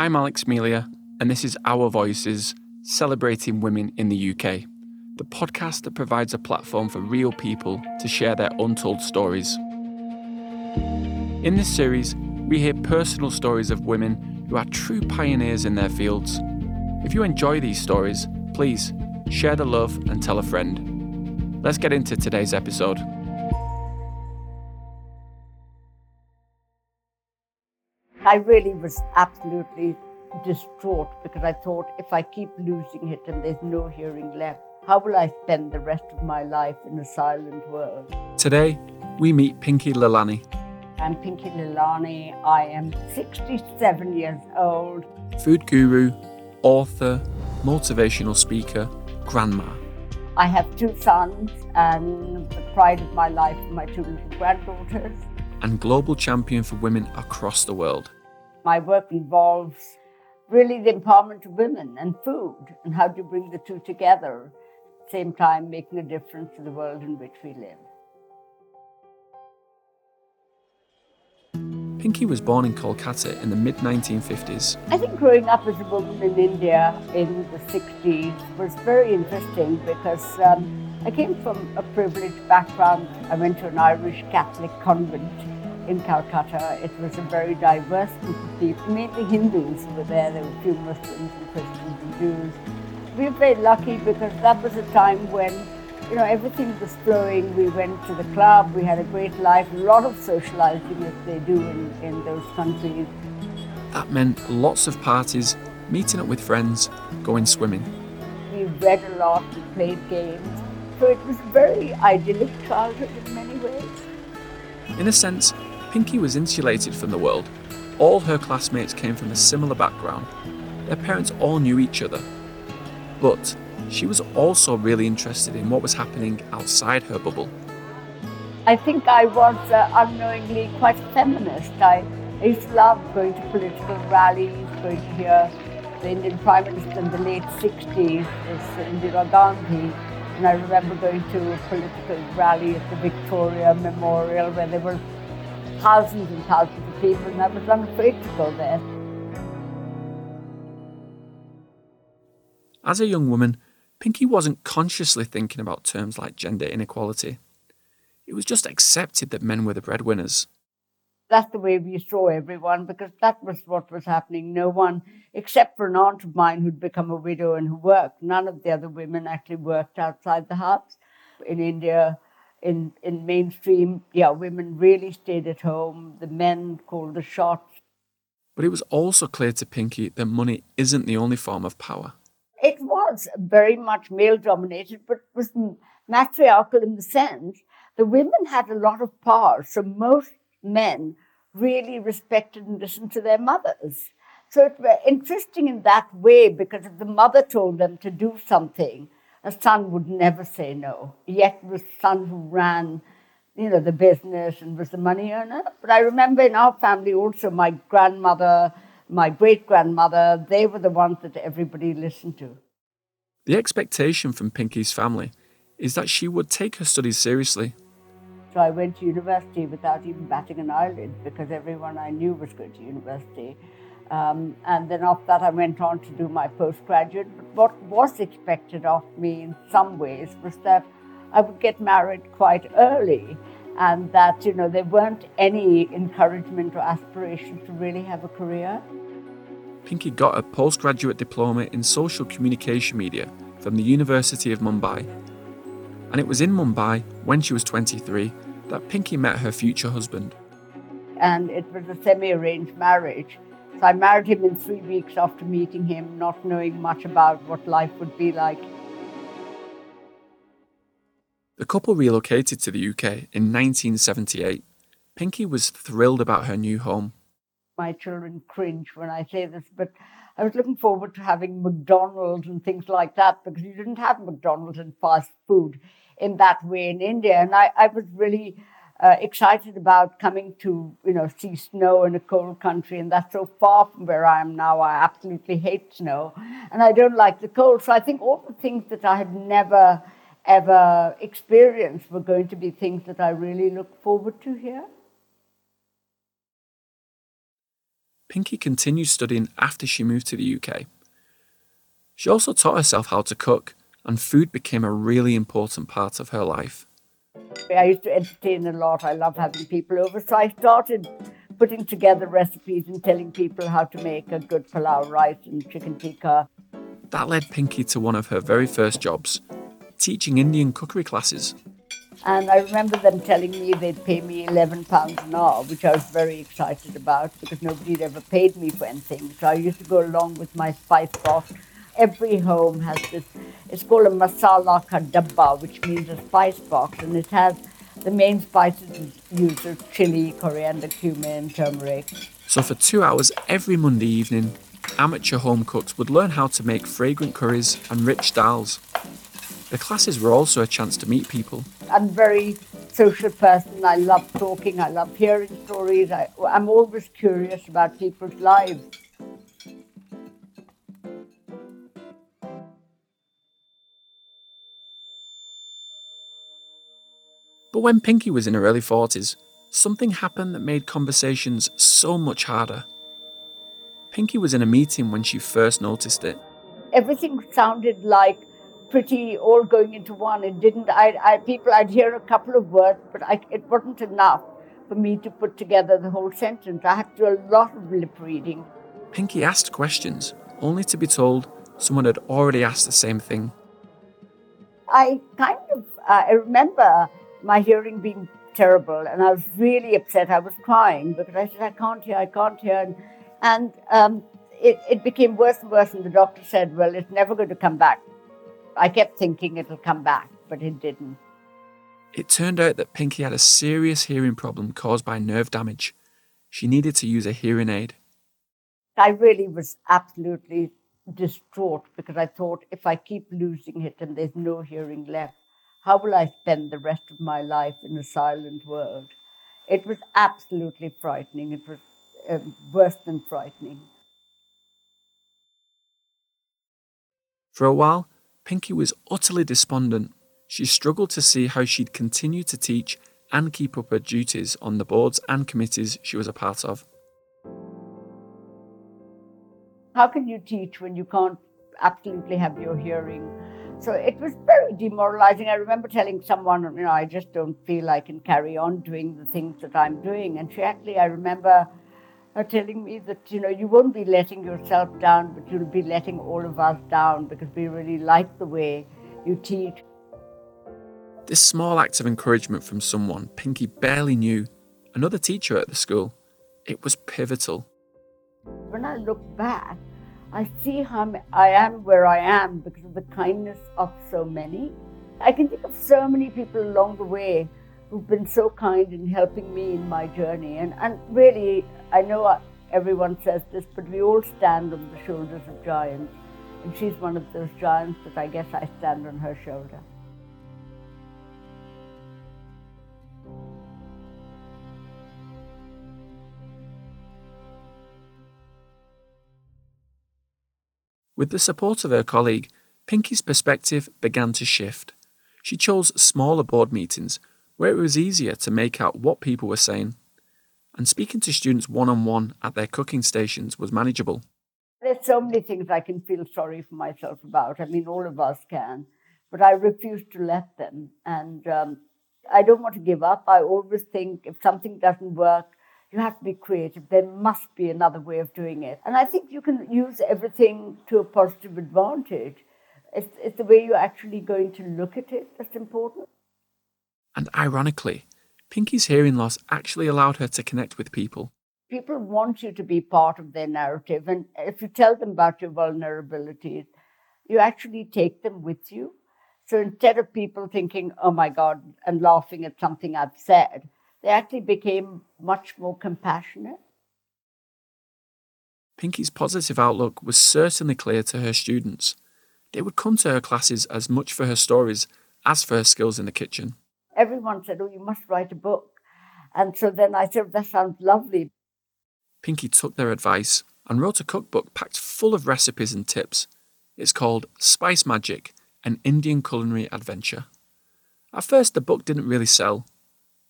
I'm Alex Melia, and this is Our Voices Celebrating Women in the UK, the podcast that provides a platform for real people to share their untold stories. In this series, we hear personal stories of women who are true pioneers in their fields. If you enjoy these stories, please share the love and tell a friend. Let's get into today's episode. I really was absolutely distraught because I thought if I keep losing it and there's no hearing left, how will I spend the rest of my life in a silent world? Today, we meet Pinky Lilani. I'm Pinky Lilani. I am 67 years old. Food guru, author, motivational speaker, grandma. I have two sons, and the pride of my life are my two little granddaughters. And global champion for women across the world. My work involves really the empowerment of women and food, and how do you bring the two together, at the same time making a difference to the world in which we live. Pinky was born in Kolkata in the mid 1950s. I think growing up as a woman in India in the 60s was very interesting because um, I came from a privileged background. I went to an Irish Catholic convent in Calcutta. It was a very diverse group of people, mainly Hindus were there. There were a few Muslims and Christians and Jews. We were very lucky because that was a time when you know, everything was flowing. We went to the club, we had a great life, a lot of socializing as they do in, in those countries. That meant lots of parties, meeting up with friends, going swimming. We read a lot, we played games. So it was a very idyllic childhood in many ways. In a sense, Pinky was insulated from the world. All her classmates came from a similar background. Their parents all knew each other. But she was also really interested in what was happening outside her bubble. I think I was uh, unknowingly quite feminist. I, used to love going to political rallies, going to hear the Indian Prime Minister in the late 60s was Indira Gandhi. And I remember going to a political rally at the Victoria Memorial where there were thousands and thousands of people, and I was unafraid to go there. As a young woman, Pinky wasn't consciously thinking about terms like gender inequality. It was just accepted that men were the breadwinners. That's the way we saw everyone because that was what was happening. No one, except for an aunt of mine who'd become a widow and who worked, none of the other women actually worked outside the house. In India, in, in mainstream, yeah, women really stayed at home. The men called the shots. But it was also clear to Pinky that money isn't the only form of power it was very much male dominated, but was matriarchal in the sense the women had a lot of power. So most men really respected and listened to their mothers. So it was interesting in that way because if the mother told them to do something, a son would never say no. Yet it was the son who ran, you know, the business and was the money earner. But I remember in our family also, my grandmother my great grandmother, they were the ones that everybody listened to. The expectation from Pinky's family is that she would take her studies seriously. So I went to university without even batting an eyelid because everyone I knew was going to university. Um, and then after that, I went on to do my postgraduate. But what was expected of me in some ways was that I would get married quite early and that, you know, there weren't any encouragement or aspiration to really have a career. Pinky got a postgraduate diploma in social communication media from the University of Mumbai. And it was in Mumbai, when she was 23, that Pinky met her future husband. And it was a semi arranged marriage. So I married him in three weeks after meeting him, not knowing much about what life would be like. The couple relocated to the UK in 1978. Pinky was thrilled about her new home my children cringe when I say this, but I was looking forward to having McDonald's and things like that because you didn't have McDonald's and fast food in that way in India. And I, I was really uh, excited about coming to, you know, see snow in a cold country. And that's so far from where I am now. I absolutely hate snow and I don't like the cold. So I think all the things that I had never, ever experienced were going to be things that I really look forward to here. Pinky continued studying after she moved to the UK. She also taught herself how to cook, and food became a really important part of her life. I used to entertain a lot. I love having people over. So I started putting together recipes and telling people how to make a good palau rice and chicken tikka. That led Pinky to one of her very first jobs, teaching Indian cookery classes. And I remember them telling me they'd pay me £11 an hour, which I was very excited about because nobody had ever paid me for anything. So I used to go along with my spice box. Every home has this, it's called a masala ka dabba, which means a spice box, and it has the main spices used are chili, coriander, cumin, turmeric. So for two hours every Monday evening, amateur home cooks would learn how to make fragrant curries and rich dals. The classes were also a chance to meet people. I'm a very social person. I love talking. I love hearing stories. I, I'm always curious about people's lives. But when Pinky was in her early 40s, something happened that made conversations so much harder. Pinky was in a meeting when she first noticed it. Everything sounded like pretty all going into one. It didn't. I, I people, I'd hear a couple of words, but I, it wasn't enough for me to put together the whole sentence. I had to do a lot of lip reading. Pinky asked questions, only to be told someone had already asked the same thing. I kind of. Uh, I remember my hearing being terrible, and I was really upset. I was crying because I said, "I can't hear. I can't hear." And, and um, it, it became worse and worse. And the doctor said, "Well, it's never going to come back." I kept thinking it'll come back, but it didn't. It turned out that Pinky had a serious hearing problem caused by nerve damage. She needed to use a hearing aid. I really was absolutely distraught because I thought if I keep losing it and there's no hearing left, how will I spend the rest of my life in a silent world? It was absolutely frightening. It was uh, worse than frightening. For a while, Pinky was utterly despondent. She struggled to see how she'd continue to teach and keep up her duties on the boards and committees she was a part of. How can you teach when you can't absolutely have your hearing? So it was very demoralizing. I remember telling someone, you know, I just don't feel I can carry on doing the things that I'm doing. And she actually, I remember are telling me that, you know, you won't be letting yourself down, but you'll be letting all of us down because we really like the way you teach. This small act of encouragement from someone Pinky barely knew, another teacher at the school, it was pivotal. When I look back, I see how I am where I am because of the kindness of so many. I can think of so many people along the way who've been so kind in helping me in my journey. And, and really, I know everyone says this, but we all stand on the shoulders of giants. And she's one of those giants that I guess I stand on her shoulder. With the support of her colleague, Pinky's perspective began to shift. She chose smaller board meetings where it was easier to make out what people were saying, and speaking to students one on one at their cooking stations was manageable. There's so many things I can feel sorry for myself about. I mean, all of us can, but I refuse to let them. And um, I don't want to give up. I always think if something doesn't work, you have to be creative. There must be another way of doing it. And I think you can use everything to a positive advantage. It's, it's the way you're actually going to look at it that's important. And ironically, Pinky's hearing loss actually allowed her to connect with people. People want you to be part of their narrative. And if you tell them about your vulnerabilities, you actually take them with you. So instead of people thinking, oh my God, and laughing at something I've said, they actually became much more compassionate. Pinky's positive outlook was certainly clear to her students. They would come to her classes as much for her stories as for her skills in the kitchen everyone said, Oh, you must write a book. And so then I said, That sounds lovely. Pinky took their advice and wrote a cookbook packed full of recipes and tips. It's called Spice Magic An Indian Culinary Adventure. At first, the book didn't really sell.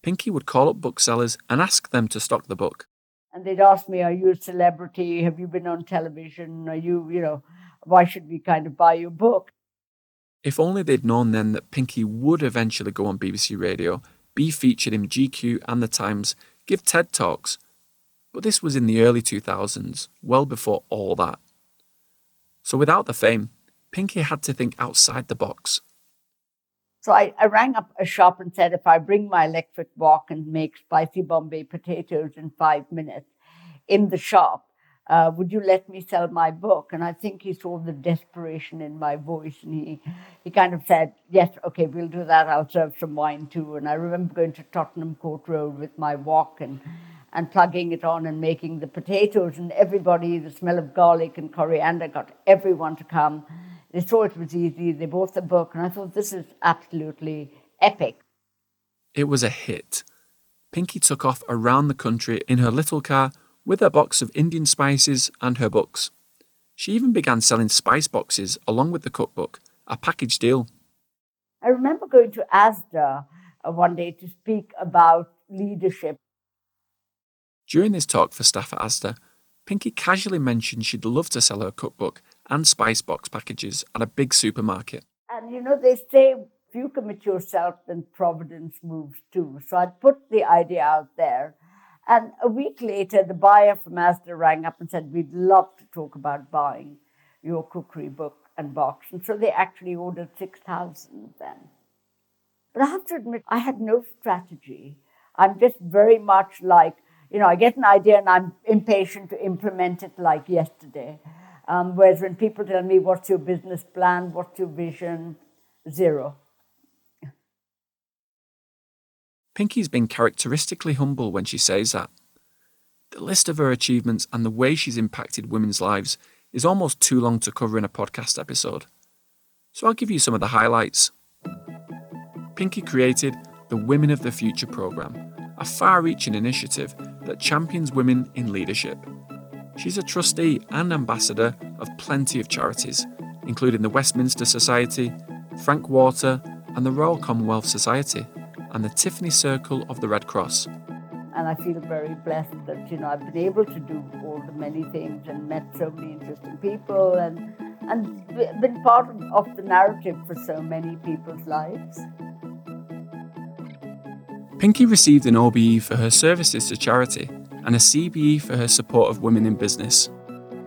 Pinky would call up booksellers and ask them to stock the book. And they'd ask me, Are you a celebrity? Have you been on television? Are you, you know, why should we kind of buy your book? If only they'd known then that Pinky would eventually go on BBC Radio, be featured in GQ and The Times, give TED Talks. But this was in the early 2000s, well before all that. So without the fame, Pinky had to think outside the box. So I, I rang up a shop and said, if I bring my electric wok and make spicy Bombay potatoes in five minutes in the shop, uh, would you let me sell my book? And I think he saw the desperation in my voice and he, he kind of said, yes, okay, we'll do that. I'll serve some wine too. And I remember going to Tottenham Court Road with my wok and, and plugging it on and making the potatoes and everybody, the smell of garlic and coriander got everyone to come. They saw it was easy. They bought the book, and I thought this is absolutely epic. It was a hit. Pinky took off around the country in her little car with her box of Indian spices and her books. She even began selling spice boxes along with the cookbook, a package deal. I remember going to ASDA uh, one day to speak about leadership. During this talk for staff at ASDA, Pinky casually mentioned she'd love to sell her cookbook and spice box packages at a big supermarket. And you know, they say if you commit yourself, then Providence moves too. So I put the idea out there. And a week later, the buyer from Asda rang up and said, We'd love to talk about buying your cookery book and box. And so they actually ordered 6,000 then. But I have to admit, I had no strategy. I'm just very much like, you know, I get an idea and I'm impatient to implement it like yesterday. Um, whereas when people tell me, what's your business plan? What's your vision? Zero. Pinky's been characteristically humble when she says that. The list of her achievements and the way she's impacted women's lives is almost too long to cover in a podcast episode. So I'll give you some of the highlights. Pinky created the Women of the Future programme, a far reaching initiative that champions women in leadership. She's a trustee and ambassador of plenty of charities, including the Westminster Society, Frank Water, and the Royal Commonwealth Society, and the Tiffany Circle of the Red Cross. And I feel very blessed that you know I've been able to do all the many things and met so many interesting people and and been part of the narrative for so many people's lives. Pinky received an OBE for her services to charity and a CBE for her support of women in business.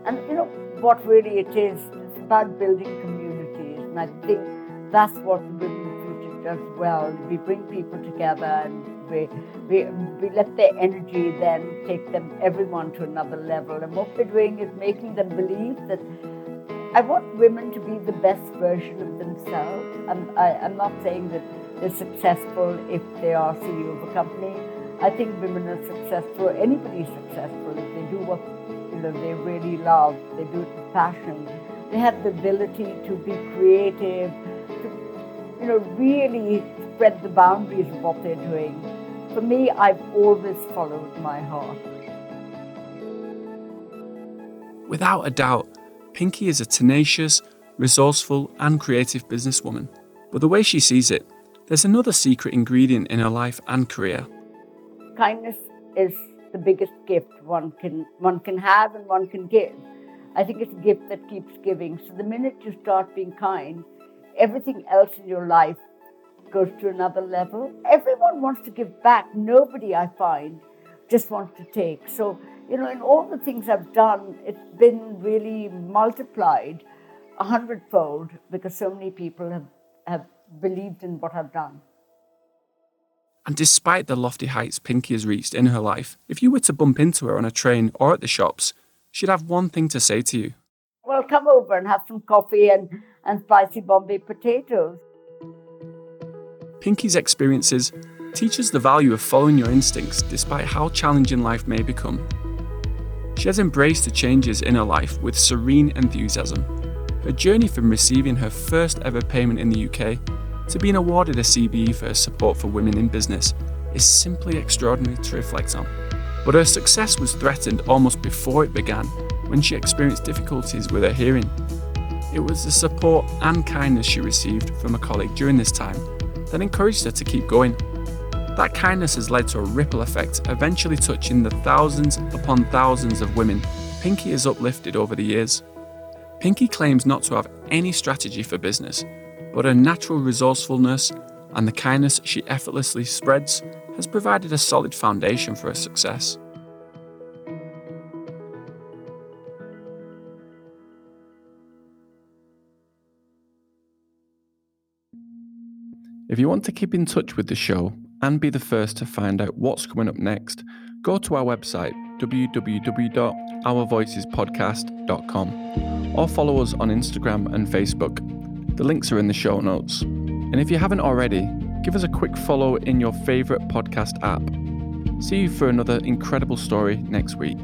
And you know what really it is? It's about building communities, and I think that's what the Women Future does well. We bring people together and we, we, we let their energy then take them, everyone to another level. And what we're doing is making them believe that I want women to be the best version of themselves. I'm, I, am not saying that they're successful if they are CEO of a company. I think women are successful, anybody's successful if they do what you know they really love, they do it with passion. They have the ability to be creative, to you know, really spread the boundaries of what they're doing. For me, I've always followed my heart. Without a doubt, Pinky is a tenacious, resourceful, and creative businesswoman. But the way she sees it, there's another secret ingredient in her life and career kindness is the biggest gift one can one can have and one can give. I think it's a gift that keeps giving. So the minute you start being kind, everything else in your life goes to another level. Everyone wants to give back. Nobody I find just wants to take. So, you know, in all the things I've done, it's been really multiplied a hundredfold because so many people have, have believed in what I've done. And despite the lofty heights Pinky has reached in her life, if you were to bump into her on a train or at the shops, she'd have one thing to say to you. Well, come over and have some coffee and, and spicy Bombay potatoes. Pinky's experiences teach us the value of following your instincts despite how challenging life may become. She has embraced the changes in her life with serene enthusiasm. Her journey from receiving her first ever payment in the UK to being awarded a CBE for her support for women in business is simply extraordinary to reflect on. But her success was threatened almost before it began when she experienced difficulties with her hearing. It was the support and kindness she received from a colleague during this time that encouraged her to keep going. That kindness has led to a ripple effect, eventually touching the thousands upon thousands of women Pinky has uplifted over the years. Pinky claims not to have any strategy for business, but her natural resourcefulness and the kindness she effortlessly spreads has provided a solid foundation for her success. If you want to keep in touch with the show and be the first to find out what's coming up next, go to our website www.ourvoicespodcast.com or follow us on Instagram and Facebook. The links are in the show notes. And if you haven't already, give us a quick follow in your favourite podcast app. See you for another incredible story next week.